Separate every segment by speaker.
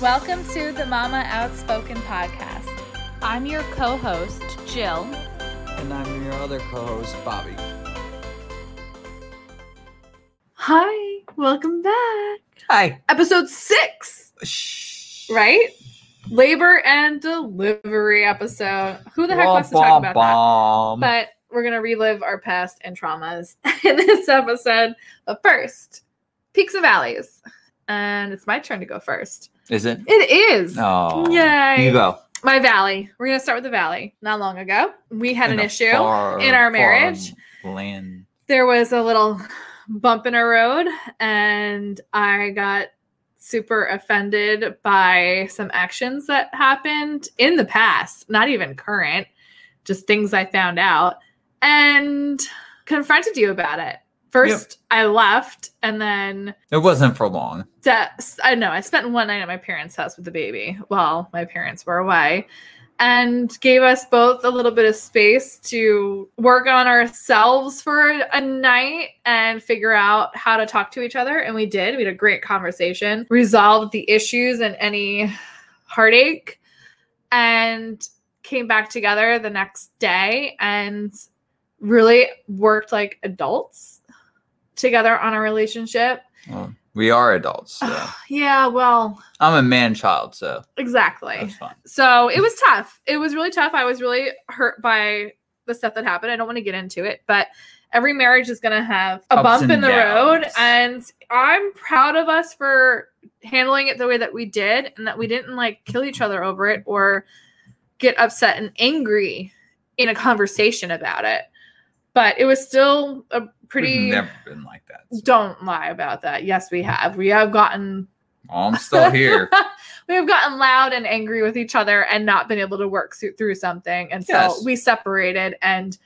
Speaker 1: Welcome to the Mama Outspoken podcast. I'm your co host, Jill.
Speaker 2: And I'm your other co-host, Bobby.
Speaker 1: Hi, welcome back.
Speaker 2: Hi.
Speaker 1: Episode six,
Speaker 2: Shh.
Speaker 1: right? Labor and delivery episode. Who the heck wants to talk about that? But we're going to relive our past and traumas in this episode. But first, peaks and valleys. And it's my turn to go first.
Speaker 2: Is it?
Speaker 1: It is.
Speaker 2: Oh,
Speaker 1: Yay.
Speaker 2: You go.
Speaker 1: My valley. We're going to start with the valley. Not long ago, we had
Speaker 2: In
Speaker 1: an issue.
Speaker 2: far,
Speaker 1: in our marriage.
Speaker 2: Land.
Speaker 1: there was a little bump in a road and I got super offended by some actions that happened in the past, not even current, just things I found out and confronted you about it. First, I left and then
Speaker 2: It wasn't for long.
Speaker 1: de- I know I spent one night at my parents' house with the baby while my parents were away and gave us both a little bit of space to work on ourselves for a night and figure out how to talk to each other. And we did. We had a great conversation, resolved the issues and any heartache, and came back together the next day and really worked like adults together on a relationship.
Speaker 2: Well, we are adults. So.
Speaker 1: Yeah, well,
Speaker 2: I'm a man child, so
Speaker 1: exactly. So it was tough. It was really tough. I was really hurt by the stuff that happened. I don't want to get into it, but every marriage is going to have a
Speaker 2: Ups
Speaker 1: bump in the road. And I'm proud of us for handling it the way that we did and that we didn't like kill each other over it or get upset and angry in a conversation about it. But it was still a pretty.
Speaker 2: We've never been like that. so.
Speaker 1: Don't lie about that. Yes, we mm. have. We have gotten
Speaker 2: Oh, I'm still here.
Speaker 1: we have gotten loud and angry with each other and not been able to work through, through something. And so
Speaker 2: Yes.
Speaker 1: we separated and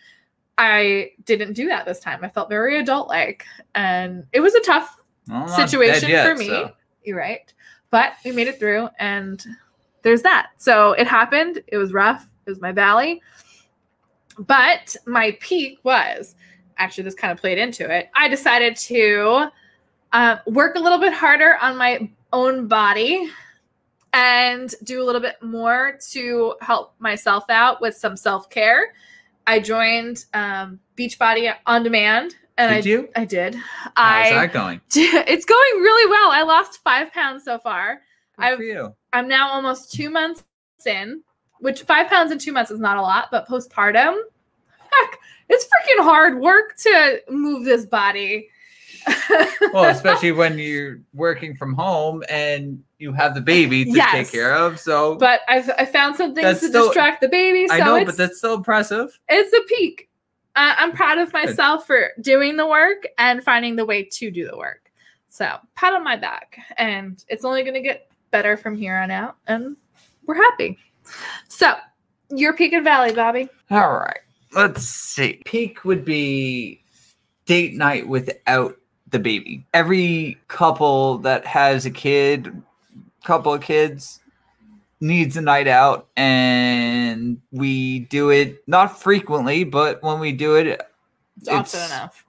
Speaker 1: I didn't do that this time. I felt very adult like. And it was a tough
Speaker 2: Well,
Speaker 1: situation
Speaker 2: yet,
Speaker 1: for me.
Speaker 2: so.
Speaker 1: You're right. But we made it through and there's that. So it happened. It was rough. It was my valley. But my peak was actually this kind of played into it. I decided to uh, work a little bit harder on my own body and do a little bit more to help myself out with some self care. I joined um, Beachbody on demand, and
Speaker 2: Did
Speaker 1: I
Speaker 2: you?
Speaker 1: I did.
Speaker 2: How's
Speaker 1: I
Speaker 2: that going?
Speaker 1: it's going really well. I lost five pounds so far.
Speaker 2: Good
Speaker 1: I've-
Speaker 2: for you.
Speaker 1: I'm now almost two months in, which five pounds in two months is not a lot, but postpartum, heck, it's freaking hard work to move this body.
Speaker 2: Well, especially when you're working from home and you have the baby to
Speaker 1: Yes.
Speaker 2: take care of. So
Speaker 1: but I've I found some things to
Speaker 2: still-
Speaker 1: distract the baby. So
Speaker 2: I know, but that's still impressive.
Speaker 1: it's a peak. Uh, I'm proud of myself for doing the work and finding the way to do the work. So pat on my back, and it's only going to get better from here on out, and we're happy. So your peak and valley, Bobby.
Speaker 2: All right. Let's see. Peak would be date night without the baby. Every couple that has a kid, couple of kids, needs a night out, and we do it not frequently, but when we do it,
Speaker 1: It's often enough.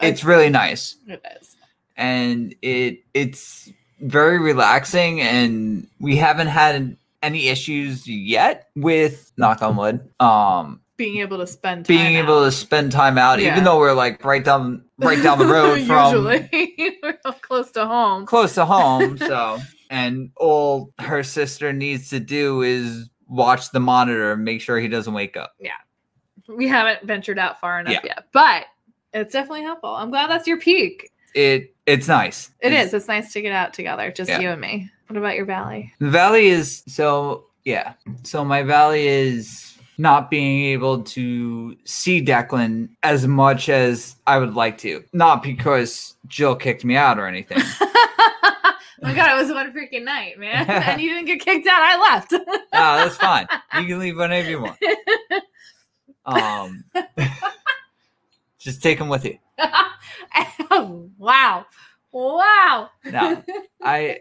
Speaker 2: it's really nice.
Speaker 1: It is.
Speaker 2: and it it's very relaxing and we haven't had any issues yet with knock on wood um
Speaker 1: Being able to spend
Speaker 2: being
Speaker 1: time
Speaker 2: able
Speaker 1: out.
Speaker 2: to spend time out
Speaker 1: Yeah.
Speaker 2: even though we're like right down right down the road from
Speaker 1: usually we're close to home.
Speaker 2: close to home so and all her sister needs to do is watch the monitor and make sure he doesn't wake up Yeah,
Speaker 1: We haven't ventured out far enough
Speaker 2: Yeah.
Speaker 1: yet, but it's definitely helpful. I'm glad that's your peak.
Speaker 2: it it's nice
Speaker 1: It
Speaker 2: It's-
Speaker 1: is. It's nice to get out together, just
Speaker 2: Yeah.
Speaker 1: you and me. What about your valley?
Speaker 2: The valley is so yeah. So my valley is not being able to see Declan as much as I would like to. Not because Jill kicked me out or anything.
Speaker 1: oh my god, it was one freaking night, man. and you didn't get kicked out. I left.
Speaker 2: no, that's fine. You can leave whenever you want. Um, just take him with you.
Speaker 1: oh, wow. Wow.
Speaker 2: No, I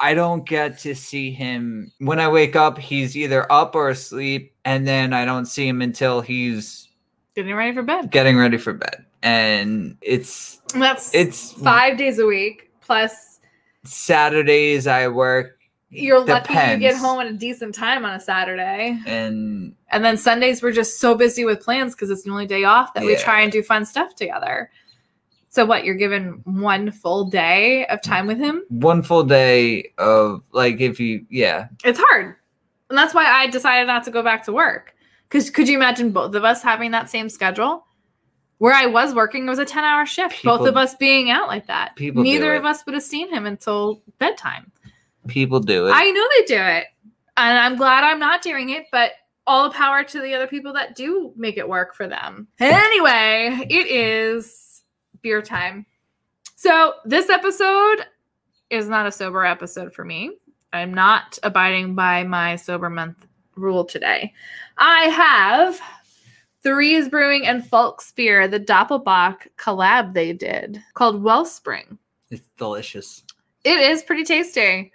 Speaker 2: I don't get to see him when I wake up. He's either up or asleep, and then I don't see him until he's
Speaker 1: Getting ready for bed.
Speaker 2: getting ready for bed. And it's
Speaker 1: That's
Speaker 2: it's
Speaker 1: five days a week plus
Speaker 2: Saturdays I work
Speaker 1: You're lucky you get home at a decent time on a Saturday.
Speaker 2: and
Speaker 1: And then Sundays we're just so busy with plans because it's the only day off that we try and do fun stuff together. So what, you're given one full day of time with him?
Speaker 2: one full day of like if you yeah
Speaker 1: It's hard. And that's why I decided not to go back to work. Cause could you imagine both of us having that same schedule? Where I was working it was a 10 hour shift, both of us being out like that.
Speaker 2: People
Speaker 1: Neither
Speaker 2: it.
Speaker 1: of us would have seen him until bedtime.
Speaker 2: people do it
Speaker 1: I know they do it. And I'm glad I'm not doing it, but all the power to the other people that do make it work for them. Anyway, it is beer time. So, this episode is not a sober episode for me. I'm not abiding by my sober month rule today. I have Threes Brewing and Folksbier, the Doppelbock collab they did called Wellspring.
Speaker 2: it's delicious
Speaker 1: It is pretty tasty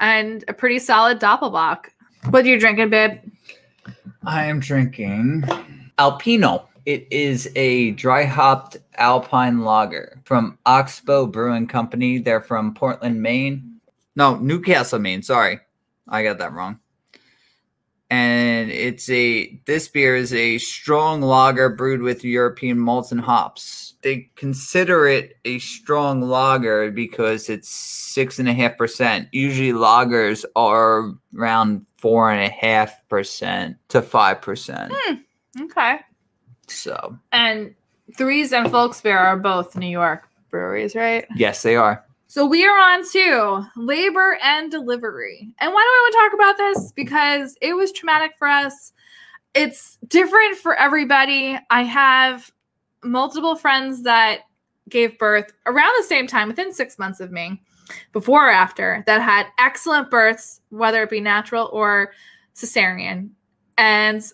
Speaker 1: and a pretty solid Doppelbock. What are you drinking, babe?
Speaker 2: i am drinking alpino it is a dry hopped alpine lager from oxbow brewing company they're from portland maine no newcastle maine sorry i got that wrong and it's a this beer is a strong lager brewed with European malts and hops. They consider it a strong lager because it's six and a half percent. Usually lagers are around four and a half percent to five percent.
Speaker 1: Hmm, okay.
Speaker 2: So
Speaker 1: And Threes and Folksbier are both New York breweries, right?
Speaker 2: yes, they are.
Speaker 1: So we are on to labor and delivery. And why do I want to talk about this? Because it was traumatic for us. It's different for everybody. I have multiple friends that gave birth around the same time, within six months of me, before or after, that had excellent births, whether it be natural or cesarean. And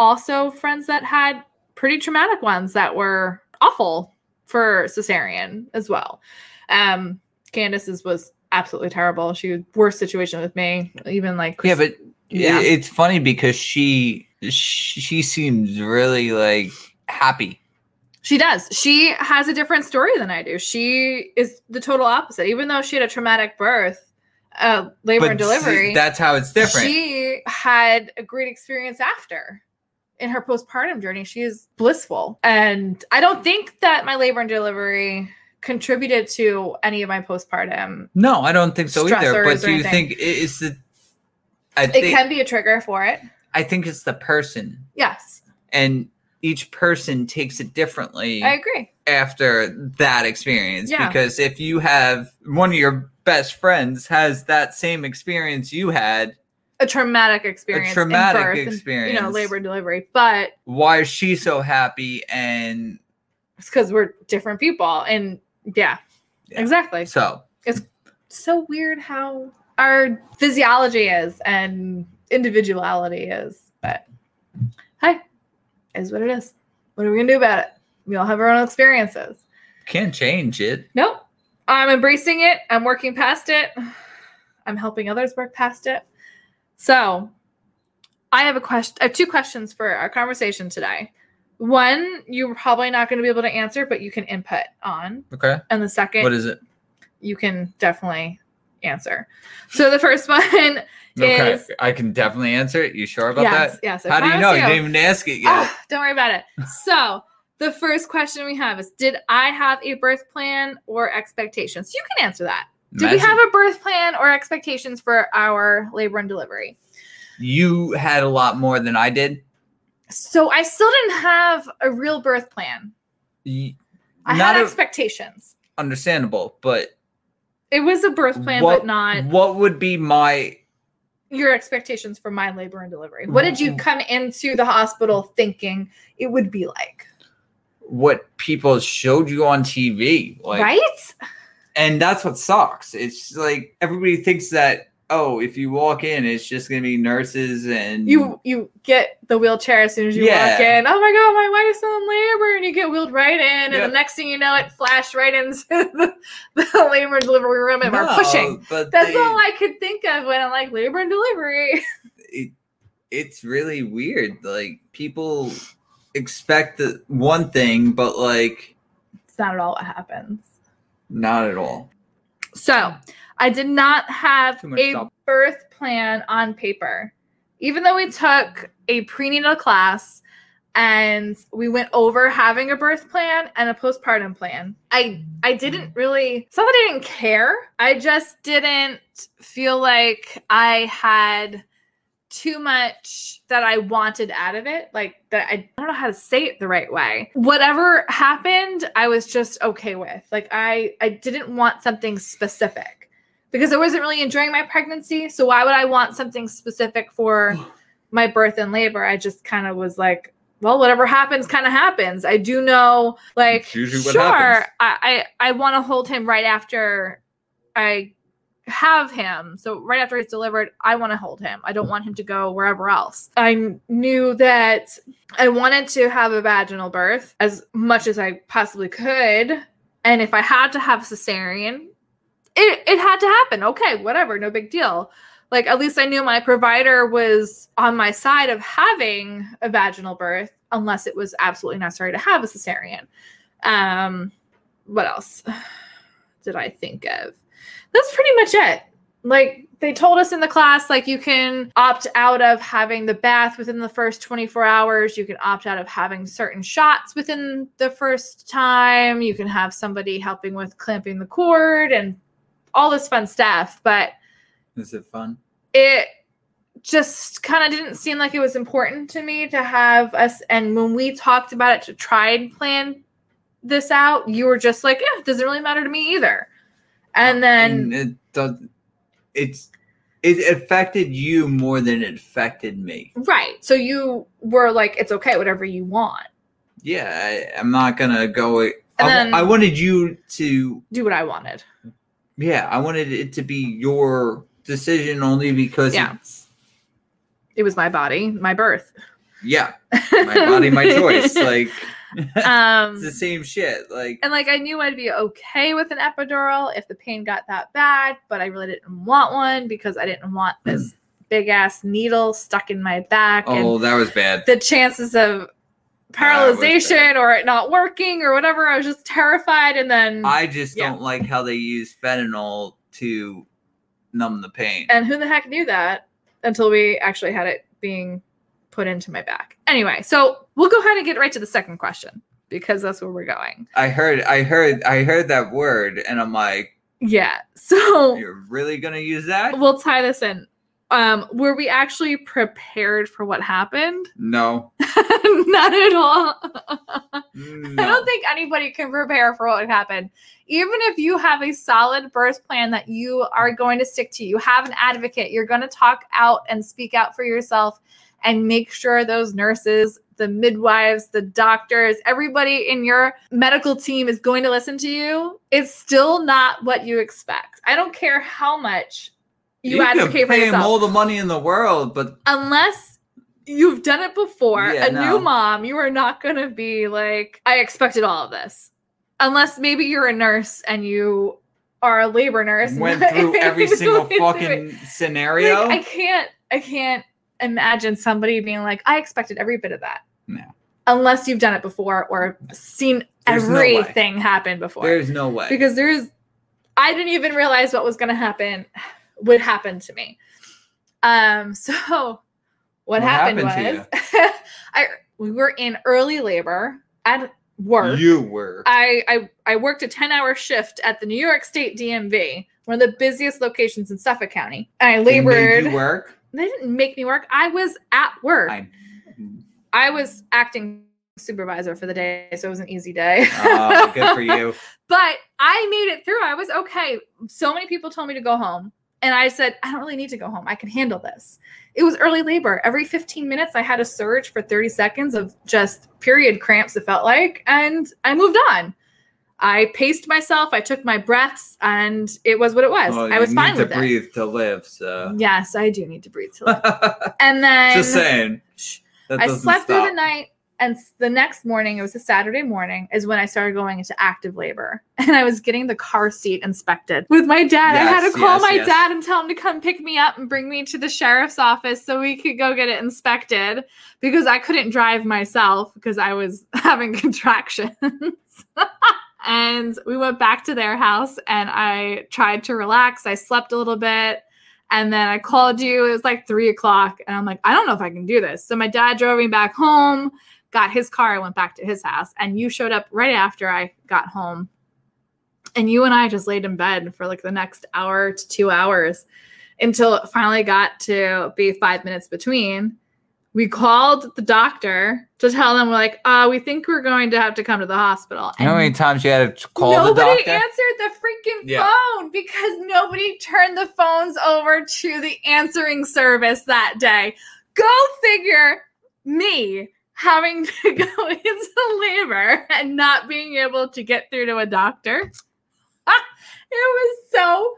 Speaker 1: also friends that had pretty traumatic ones that were awful for cesarean as well. Um, Candace's was absolutely terrible. She worst situation with me. Even like
Speaker 2: Yeah, but
Speaker 1: Yeah.
Speaker 2: it's funny because she she seems really like happy.
Speaker 1: she does. She has a different story than I do. She is the total opposite. Even though she had a traumatic birth, uh, labor and
Speaker 2: But see,
Speaker 1: delivery,
Speaker 2: that's how it's different.
Speaker 1: she had a great experience after. In her postpartum journey, she is blissful. And I don't think that my labor and delivery contributed to any of my postpartum.
Speaker 2: No, I don't think so either. But do you
Speaker 1: anything.
Speaker 2: think it- it's the? I
Speaker 1: It
Speaker 2: think
Speaker 1: can be a trigger for it.
Speaker 2: I think it's the person,
Speaker 1: Yes,
Speaker 2: and each person takes it differently
Speaker 1: I agree.
Speaker 2: after that experience.
Speaker 1: Yeah.
Speaker 2: Because if you have one of your best friends has that same experience you had,
Speaker 1: A traumatic experience. in
Speaker 2: traumatic
Speaker 1: birth and, you know, labor delivery. But
Speaker 2: why is she so happy? And
Speaker 1: it's because we're different people. And yeah,
Speaker 2: Yeah.
Speaker 1: exactly.
Speaker 2: so it's
Speaker 1: So weird how our physiology is and individuality is. But hey, is what it is. What are we gonna do about it? We all have our own experiences.
Speaker 2: can't change it.
Speaker 1: Nope. I'm embracing it. I'm working past it. I'm helping others work past it. So, I have a question. I have two questions for our conversation today. One, you're probably not going to be able to answer, but you can input on.
Speaker 2: Okay.
Speaker 1: And the second,
Speaker 2: What is it?
Speaker 1: you can definitely answer. So, the first one
Speaker 2: Okay.
Speaker 1: is
Speaker 2: I can definitely answer it. You sure about
Speaker 1: yes,
Speaker 2: that?
Speaker 1: yes. I
Speaker 2: How do you know? You didn't even ask it yet.
Speaker 1: Ah, don't worry about it. So, the first question we have is Did I have a birth plan or expectations? You can answer that. Did we have a birth plan or expectations for our labor and delivery?
Speaker 2: you had a lot more than I did.
Speaker 1: So, I still didn't have a real birth plan. I
Speaker 2: Not
Speaker 1: had
Speaker 2: a-
Speaker 1: expectations.
Speaker 2: understandable, but
Speaker 1: It was a birth plan,
Speaker 2: what,
Speaker 1: but not
Speaker 2: what would be my
Speaker 1: your expectations for my labor and delivery. What did you
Speaker 2: Mm.
Speaker 1: come into the hospital thinking it would be like?
Speaker 2: what people showed you on TV? Like,
Speaker 1: right?
Speaker 2: And that's what sucks. It's like everybody thinks that oh, if you walk in, it's just gonna be nurses and
Speaker 1: you you get the wheelchair as soon as you
Speaker 2: Yeah.
Speaker 1: walk in. Oh my god, my wife's in labor, and you get wheeled right in, and the next thing you know, it flashed right into the, the labor and delivery room, and we're pushing.
Speaker 2: But
Speaker 1: That's
Speaker 2: they-
Speaker 1: all I could think of when I'm like labor and delivery.
Speaker 2: it, it's really weird. Like people expect the one thing, but like
Speaker 1: It's not at all what happens.
Speaker 2: Not at all.
Speaker 1: So I did not have a
Speaker 2: stop.
Speaker 1: birth plan on paper. Even though we took a prenatal class and we went over having a birth plan and a postpartum plan. I I didn't really it's not that I didn't care. I just didn't feel like I had too much that I wanted out of it. Like that I, don't know how to say it the right way. Whatever happened, I was just okay with. Like I I didn't want something specific because I wasn't really enjoying my pregnancy. So why would I want something specific for my birth and labor? I just kind of was like, well, whatever happens, kind of happens. I do know, like,
Speaker 2: It's usually what
Speaker 1: sure,
Speaker 2: happens.
Speaker 1: I I, I want to hold him right after I have him. So right after he's delivered, I want to hold him. I don't want him to go wherever else. I knew that I wanted to have a vaginal birth as much as I possibly could, and if I had to have a cesarean, it it had to happen. Okay, whatever, no big deal like at least I knew my provider was on my side of having a vaginal birth unless it was absolutely necessary to have a cesarean. Um what else did I think of? That's pretty much it. Like they told us in the class like you can opt out of having the bath within the first 24 hours, you can opt out of having certain shots within the first time, you can have somebody helping with clamping the cord and all this fun stuff, but
Speaker 2: Is it fun?
Speaker 1: it just kind of didn't seem like it was important to me to have us and when we talked about it to try and plan this out you were just like yeah it doesn't really matter to me either and uh, then
Speaker 2: And it does. It's it affected you more than it affected me.
Speaker 1: right so you were like it's okay whatever you want
Speaker 2: Yeah, I, I'm not gonna go. I,
Speaker 1: then-
Speaker 2: I wanted you to.
Speaker 1: do what i wanted
Speaker 2: Yeah, I wanted it to be your decision only because
Speaker 1: Yeah. it was my body my birth
Speaker 2: yeah, my body, my choice. Like
Speaker 1: um
Speaker 2: it's the same shit. Like
Speaker 1: and like I knew I'd be okay with an epidural if the pain got that bad, but I really didn't want one because I didn't want this big ass needle stuck in my back and
Speaker 2: oh, that was bad.
Speaker 1: the chances of paralyzation or it not working or whatever. I was just terrified and then
Speaker 2: I just
Speaker 1: Yeah.
Speaker 2: don't like how they use fentanyl to numb the pain.
Speaker 1: and who the heck knew that until we actually had it being put into my back. Anyway, so we'll go ahead and get right to the second question because that's where we're going.
Speaker 2: I heard, I heard, I heard that word, and I'm like,
Speaker 1: Yeah. So
Speaker 2: you're really gonna use that?
Speaker 1: we'll tie this in. Um, were we actually prepared for what happened?
Speaker 2: No,
Speaker 1: Not at all. I don't think anybody can prepare for what would happen. Even if you have a solid birth plan that you are going to stick to, you have an advocate, you're going to talk out and speak out for yourself and make sure those nurses, the midwives, the doctors, everybody in your medical team is going to listen to you. It's still not what you expect. I don't care how much you,
Speaker 2: can
Speaker 1: advocate for yourself
Speaker 2: all the money in the world, but
Speaker 1: unless you've done it before,
Speaker 2: Yeah,
Speaker 1: a
Speaker 2: no.
Speaker 1: new mom, you are not going to be like, I expected all of this. Unless maybe you're a nurse and you are a labor nurse.
Speaker 2: went through every single
Speaker 1: went through it.
Speaker 2: fucking scenario.
Speaker 1: Like, I can't, I can't imagine somebody being like, I expected every bit of that.
Speaker 2: No.
Speaker 1: Unless you've done it before or seen
Speaker 2: There's no
Speaker 1: everything happen before
Speaker 2: There's no way.
Speaker 1: because there's I didn't even realize what was going to happen would happen to me. Um so what,
Speaker 2: What
Speaker 1: happened,
Speaker 2: happened
Speaker 1: was I we were in early labor at work.
Speaker 2: you were.
Speaker 1: I, I I worked a 10-hour shift at the New York State DMV, one of the busiest locations in Suffolk County. And I labored.
Speaker 2: you work.
Speaker 1: They didn't make me work. I was at work.
Speaker 2: I,
Speaker 1: I was acting supervisor for the day, so it was an easy day.
Speaker 2: oh, good for you.
Speaker 1: But I made it through. I was okay. So many people told me to go home. And I said, I don't really need to go home. I can handle this. It was early labor. Every 15 minutes, I had a surge for 30 seconds of just period cramps, it felt like. And I moved on. I paced myself. I took my breaths, and it was what it was.
Speaker 2: Well,
Speaker 1: I was fine
Speaker 2: you
Speaker 1: fine
Speaker 2: need to breathe to live. So
Speaker 1: Yes, I do need to breathe to live. and then
Speaker 2: just saying.
Speaker 1: I slept through the night, and the next morning, it was a Saturday morning, is when I started going into active labor, and I was getting the car seat inspected with my dad. I had to call
Speaker 2: yes,
Speaker 1: my
Speaker 2: yes.
Speaker 1: dad and tell him to come pick me up and bring me to the sheriff's office so we could go get it inspected because I couldn't drive myself because I was having contractions. And we went back to their house, and I tried to relax. I slept a little bit. And then I called you. It was like three o'clock. And I'm like, I don't know if I can do this. So my dad drove me back home, got his car, I went back to his house. And you showed up right after I got home. And you and I just laid in bed for like the next hour to two hours until it finally got to be five minutes between. We called the doctor to tell them, we're like, uh, we think we're going to have to come to the hospital.
Speaker 2: You know how many times you had to call the
Speaker 1: nobody
Speaker 2: doctor?
Speaker 1: answered the freaking
Speaker 2: Yeah.
Speaker 1: phone because nobody turned the phones over to the answering service that day. Go figure me having to go into labor and not being able to get through to a doctor. it was so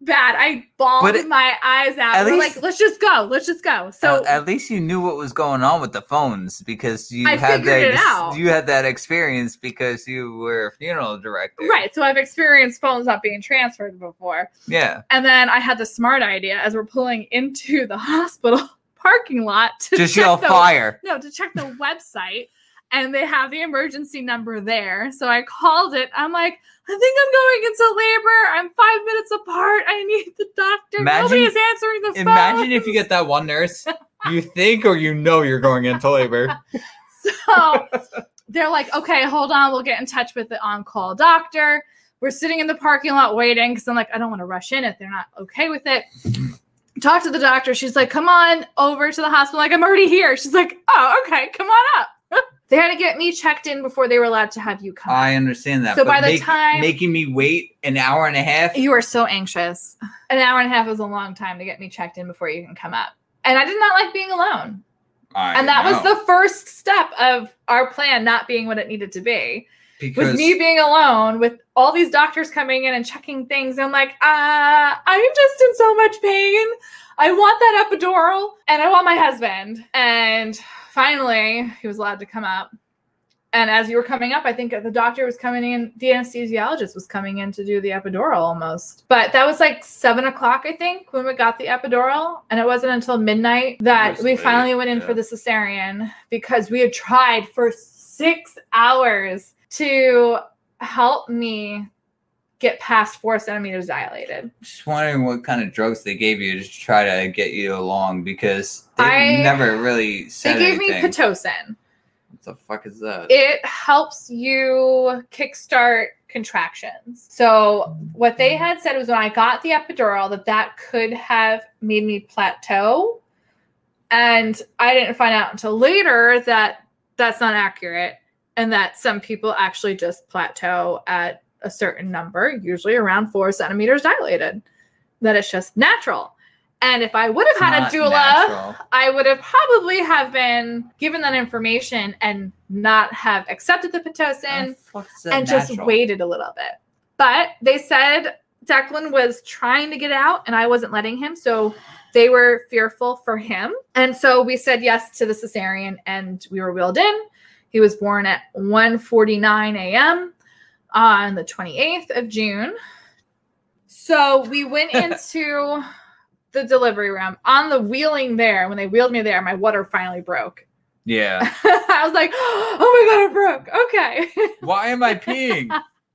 Speaker 1: bad. I bawled
Speaker 2: it-
Speaker 1: my eyes out.
Speaker 2: at least-
Speaker 1: like, let's just go. Let's just go. So
Speaker 2: at, at least you knew what was going on with the phones because you
Speaker 1: I
Speaker 2: had that you had that experience because you were a funeral director.
Speaker 1: right. So I've experienced phones not being transferred before.
Speaker 2: Yeah.
Speaker 1: And then I had the smart idea as we're pulling into the hospital parking lot to
Speaker 2: Just
Speaker 1: check
Speaker 2: yell
Speaker 1: the,
Speaker 2: fire.
Speaker 1: No, to check the website. And they have the emergency number there. So I called it. I'm like, I think I'm going into labor. I'm five minutes apart. I need the doctor.
Speaker 2: Imagine-
Speaker 1: Nobody is answering the phone.
Speaker 2: Imagine if you get that one nurse you think or you know you're going into labor.
Speaker 1: So they're like, okay, hold on. We'll get in touch with the on call doctor. We're sitting in the parking lot waiting because I'm like, I don't want to rush in if they're not okay with it. Talk to the doctor. She's like, come on over to the hospital. Like, I'm already here. She's like, oh, okay, come on up. They had to get me checked in before they were allowed to have you come.
Speaker 2: I understand that.
Speaker 1: So
Speaker 2: but
Speaker 1: by the
Speaker 2: make-
Speaker 1: time-
Speaker 2: making me wait an hour and a half.
Speaker 1: you were so anxious. An hour and a half is a long time to get me checked in before you can come up. And I did not like being alone.
Speaker 2: I
Speaker 1: and that was the first step of our plan not being what it needed to be.
Speaker 2: because
Speaker 1: with me being alone with all these doctors coming in and checking things i'm like uh i'm just in so much pain i want that epidural and i want my husband and finally he was allowed to come up. And as you were coming up i think the doctor was coming in the anesthesiologist was coming in to do the epidural almost. But that was like seven o'clock i think when we got the epidural. And it wasn't until midnight that we
Speaker 3: late,
Speaker 1: finally went in
Speaker 3: yeah.
Speaker 1: for the cesarean because we had tried for six hours to help me get past four centimeters dilated.
Speaker 2: just wondering what kind of drugs they gave you to try to get you along because they
Speaker 1: I-
Speaker 2: never really said
Speaker 1: They gave
Speaker 2: anything.
Speaker 1: me Pitocin.
Speaker 2: what the fuck is that?
Speaker 1: It helps you kickstart contractions. So what they had said was when I got the epidural that that could have made me plateau. And I didn't find out until later that that's not accurate and that some people actually just plateau at a certain number, usually around four centimeters dilated, that it's just natural. And if I would have
Speaker 2: It's
Speaker 1: had a doula,
Speaker 2: natural.
Speaker 1: I would have probably have been given that information and not have accepted the pitocin
Speaker 2: the fuck is
Speaker 1: and just
Speaker 2: natural?
Speaker 1: waited a little bit. But they said Declan was trying to get out and I wasn't letting him. So they were fearful for him. And so we said yes to the cesarean and we were wheeled in. He was born at 1:49 a.m. on the 28th of June. So we went into the delivery room on the wheeling there. When they wheeled me there, my water finally broke.
Speaker 2: Yeah.
Speaker 1: I was like, oh my god, it broke. Okay.
Speaker 2: Why am I peeing?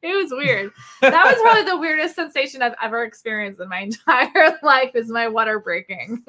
Speaker 1: It was weird. That was probably the weirdest sensation I've ever experienced in my entire life is my water breaking.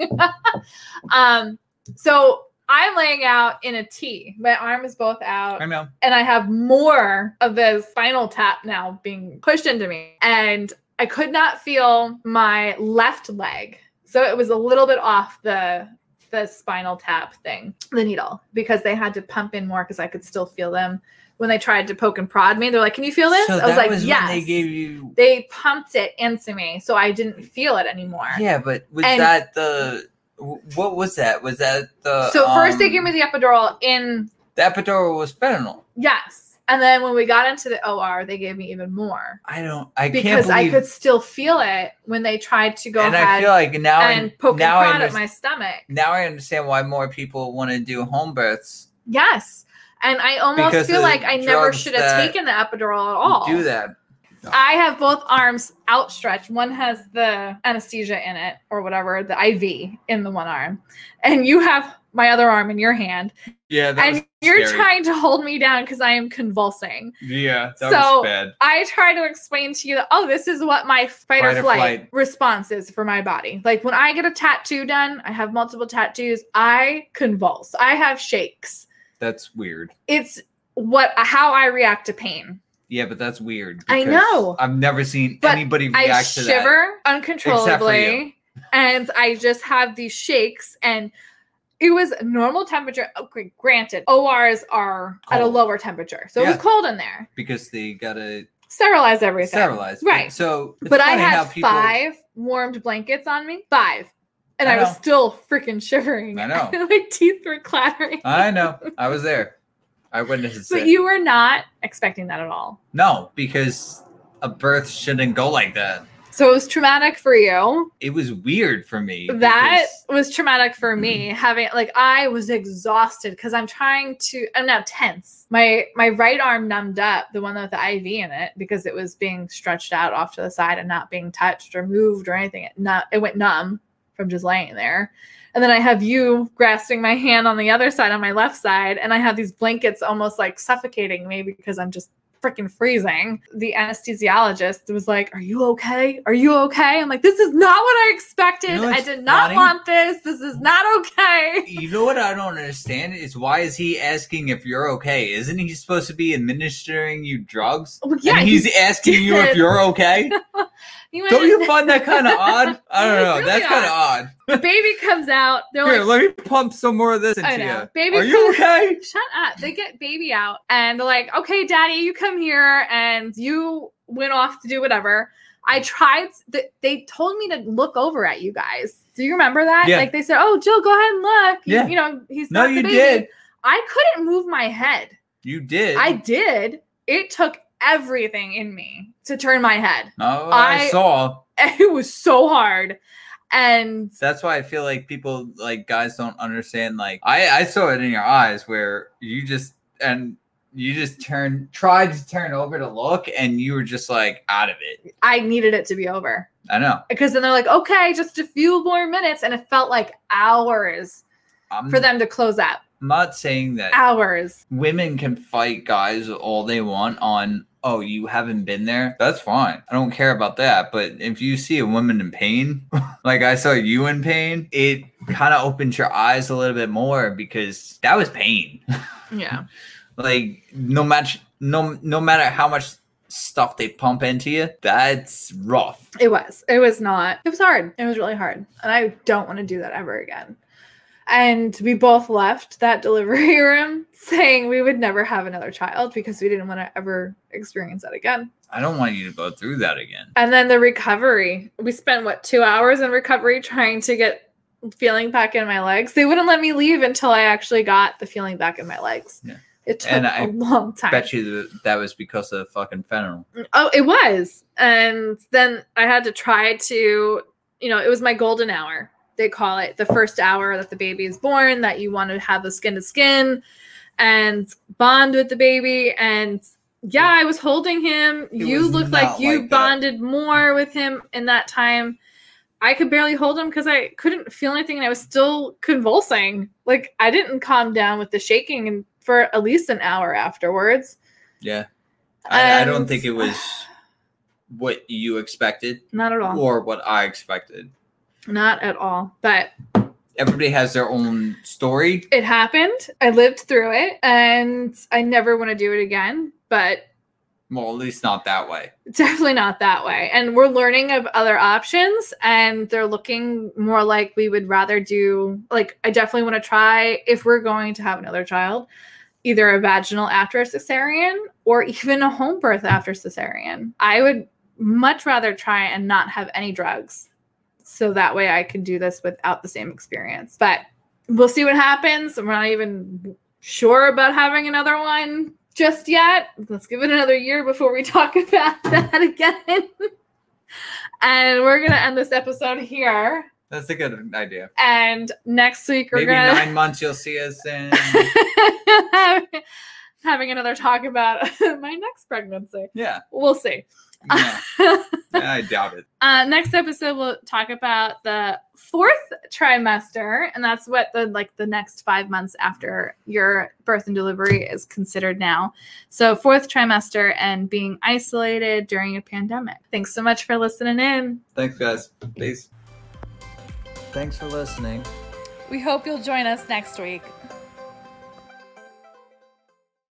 Speaker 1: um, so I'm laying out in a T. My arm is both out,
Speaker 2: I know.
Speaker 1: and I have more of the spinal tap now being pushed into me. And I could not feel my left leg. So it was a little bit off the the spinal tap thing, the needle, because they had to pump in more because I could still feel them when they tried to poke and prod me. They're like, "Can you feel this?"
Speaker 2: So
Speaker 1: I was like,
Speaker 2: was
Speaker 1: "Yes."
Speaker 2: they gave you.
Speaker 1: they pumped it into me, so I didn't feel it anymore.
Speaker 2: Yeah, but was
Speaker 1: And-
Speaker 2: that the? Wh- What was that? Was that the?
Speaker 1: So first they
Speaker 2: um,
Speaker 1: gave me the epidural in
Speaker 2: the epidural was fentanyl.
Speaker 1: yes, and then when we got into the OR, they gave me even more
Speaker 2: I don't. I
Speaker 1: because I could still feel it when they tried to go
Speaker 2: and
Speaker 1: ahead
Speaker 2: I feel like now
Speaker 1: and
Speaker 2: I,
Speaker 1: poke
Speaker 2: now
Speaker 1: prod at my stomach.
Speaker 2: now I understand why more people want to do home births.
Speaker 1: Yes. And I almost
Speaker 2: Because
Speaker 1: feel like I never should have taken the epidural at all.
Speaker 2: Do that.
Speaker 1: I have both arms outstretched. One has the anesthesia in it or whatever, the IV in the one arm. And you have my other arm in your hand.
Speaker 2: Yeah,
Speaker 1: and you're
Speaker 2: scary.
Speaker 1: trying to hold me down because I am convulsing.
Speaker 2: Yeah, that
Speaker 1: So-
Speaker 2: was bad.
Speaker 1: I try to explain to you that, oh, this is what my fight,
Speaker 2: Fight
Speaker 1: or
Speaker 2: or
Speaker 1: flight,
Speaker 2: flight.
Speaker 1: response is for my body. Like when I get a tattoo done, I have multiple tattoos, I convulse. I have shakes.
Speaker 2: That's weird.
Speaker 1: It's what how I react to pain.
Speaker 2: Yeah, but that's weird.
Speaker 1: I know.
Speaker 2: I've never seen
Speaker 1: But
Speaker 2: anybody
Speaker 1: I
Speaker 2: react to that.
Speaker 1: I shiver uncontrollably and I just have these shakes and it was normal temperature. Oh, okay, granted, ORs are at a lower temperature. So it was cold in there.
Speaker 2: because they gotta
Speaker 1: Sterilize everything.
Speaker 2: sterilize.
Speaker 1: Right.
Speaker 2: So,
Speaker 1: but I had
Speaker 2: people-
Speaker 1: five warmed blankets on me. Five. And
Speaker 2: I
Speaker 1: I, was still freaking shivering.
Speaker 2: I know.
Speaker 1: My teeth were clattering.
Speaker 2: I know. I was there. I witnessed
Speaker 1: but
Speaker 2: it. Said.
Speaker 1: You were not expecting that at all.
Speaker 2: no, because a birth shouldn't go like that.
Speaker 1: So it was traumatic for you.
Speaker 2: It was weird for me.
Speaker 1: That
Speaker 2: because-
Speaker 1: was traumatic for me. Mm-hmm. Having like I was exhausted because I'm trying to. I'm now tense. My my right arm numbed up, the one with the IV in it, because it was being stretched out off to the side and not being touched or moved or anything. It not it went numb from just laying there. And then I have you grasping my hand on the other side, on my left side, and I have these blankets almost like suffocating me because I'm just freaking freezing. The anesthesiologist was like, Are you okay? Are you okay? I'm like, This is not what I expected.
Speaker 2: You know
Speaker 1: I did not
Speaker 2: funny?
Speaker 1: want this. This is not okay.
Speaker 2: You know what I don't understand is why is he asking if you're okay? Isn't he supposed to be administering you drugs?
Speaker 1: Well, yeah,
Speaker 2: and he's asking you if you're okay.
Speaker 1: he went,
Speaker 2: Don't you find that kind of odd? I don't know.
Speaker 1: really
Speaker 2: That's kind of odd.
Speaker 1: the baby comes out. They're
Speaker 2: Here,
Speaker 1: like,
Speaker 2: let me pump some more of this into
Speaker 1: I know.
Speaker 2: you.
Speaker 1: Baby
Speaker 2: Are you okay?
Speaker 1: shut up. They get baby out and they're like, okay, daddy, you come here and you went off to do whatever. I tried, th- they told me to look over at you guys. Do you remember that?
Speaker 2: Yeah.
Speaker 1: Like they said, oh, Jill, go ahead and look. You-
Speaker 2: Yeah.
Speaker 1: You, know, he's
Speaker 2: No, you
Speaker 1: baby.
Speaker 2: did.
Speaker 1: I couldn't move my head.
Speaker 2: You did.
Speaker 1: I did. It took everything in me to turn my head.
Speaker 2: Oh, I,
Speaker 1: I-
Speaker 2: saw.
Speaker 1: It was so hard. And
Speaker 2: That's why I feel like people, like guys, don't understand. Like I, I saw it in your eyes where you just and you just turned, tried to turn over to look, and you were just like out of it.
Speaker 1: I needed it to be over.
Speaker 2: I know.
Speaker 1: Because then they're like, okay, just a few more minutes. And it felt like hours
Speaker 2: I'm
Speaker 1: for them to close up.
Speaker 2: I'm not saying that
Speaker 1: Hours.
Speaker 2: women can fight guys all they want on oh you haven't been there that's fine i don't care about that but if you see a woman in pain like i saw you in pain it kind of opens your eyes a little bit more because that was pain
Speaker 1: Yeah.
Speaker 2: like no match no no matter how much stuff they pump into you that's rough
Speaker 1: It was. It was not. It was hard. It was really hard. And I don't want to do that ever again. And we both left that delivery room saying we would never have another child because we didn't want to ever experience that again.
Speaker 2: i don't want you to go through that again
Speaker 1: And then the recovery. We spent what, two hours in recovery trying to get feeling back in my legs. They wouldn't let me leave until I actually got the feeling back in my legs.
Speaker 2: Yeah.
Speaker 1: It took
Speaker 2: And
Speaker 1: a
Speaker 2: I
Speaker 1: long time.
Speaker 2: bet you that, that was because of fucking fentanyl
Speaker 1: Oh, it was. And then I had to try to, you know, it was my golden hour. They call it the first hour that the baby is born, that you want to have the skin to skin and bond with the baby. And yeah, I was holding him.
Speaker 2: It
Speaker 1: you looked like you
Speaker 2: like
Speaker 1: bonded more with him in that time. I could barely hold him because I couldn't feel anything and I was still convulsing. Like I didn't calm down with the shaking and for at least an hour afterwards.
Speaker 2: Yeah. I, I don't think it was what you expected
Speaker 1: Not at all.
Speaker 2: or what I expected.
Speaker 1: Not at all. But
Speaker 2: Everybody has their own story.
Speaker 1: it happened. I lived through it and I never want to do it again, but
Speaker 2: Well, at least not that way.
Speaker 1: definitely not that way. And we're learning of other options and they're looking more like we would rather do like I definitely want to try if we're going to have another child, either a vaginal after a cesarean or even a home birth after cesarean. I would much rather try and not have any drugs. So that way I can do this without the same experience. But we'll see what happens. We're not even sure about having another one just yet. Let's give it another year before we talk about that again. and we're to end this episode here.
Speaker 2: That's a good idea.
Speaker 1: And next week we're
Speaker 2: Maybe
Speaker 1: to
Speaker 2: nine months you'll see us in.
Speaker 1: having another talk about my next pregnancy.
Speaker 2: Yeah.
Speaker 1: We'll see.
Speaker 2: Yeah. I doubt it.
Speaker 1: Uh, next episode, we'll talk about the fourth trimester, and that's what the like the next five months after your birth and delivery is considered now. So, fourth trimester and being isolated during a pandemic. Thanks so much for listening in.
Speaker 2: Thanks, guys. Peace. Thanks for listening.
Speaker 1: We hope you'll join us next week.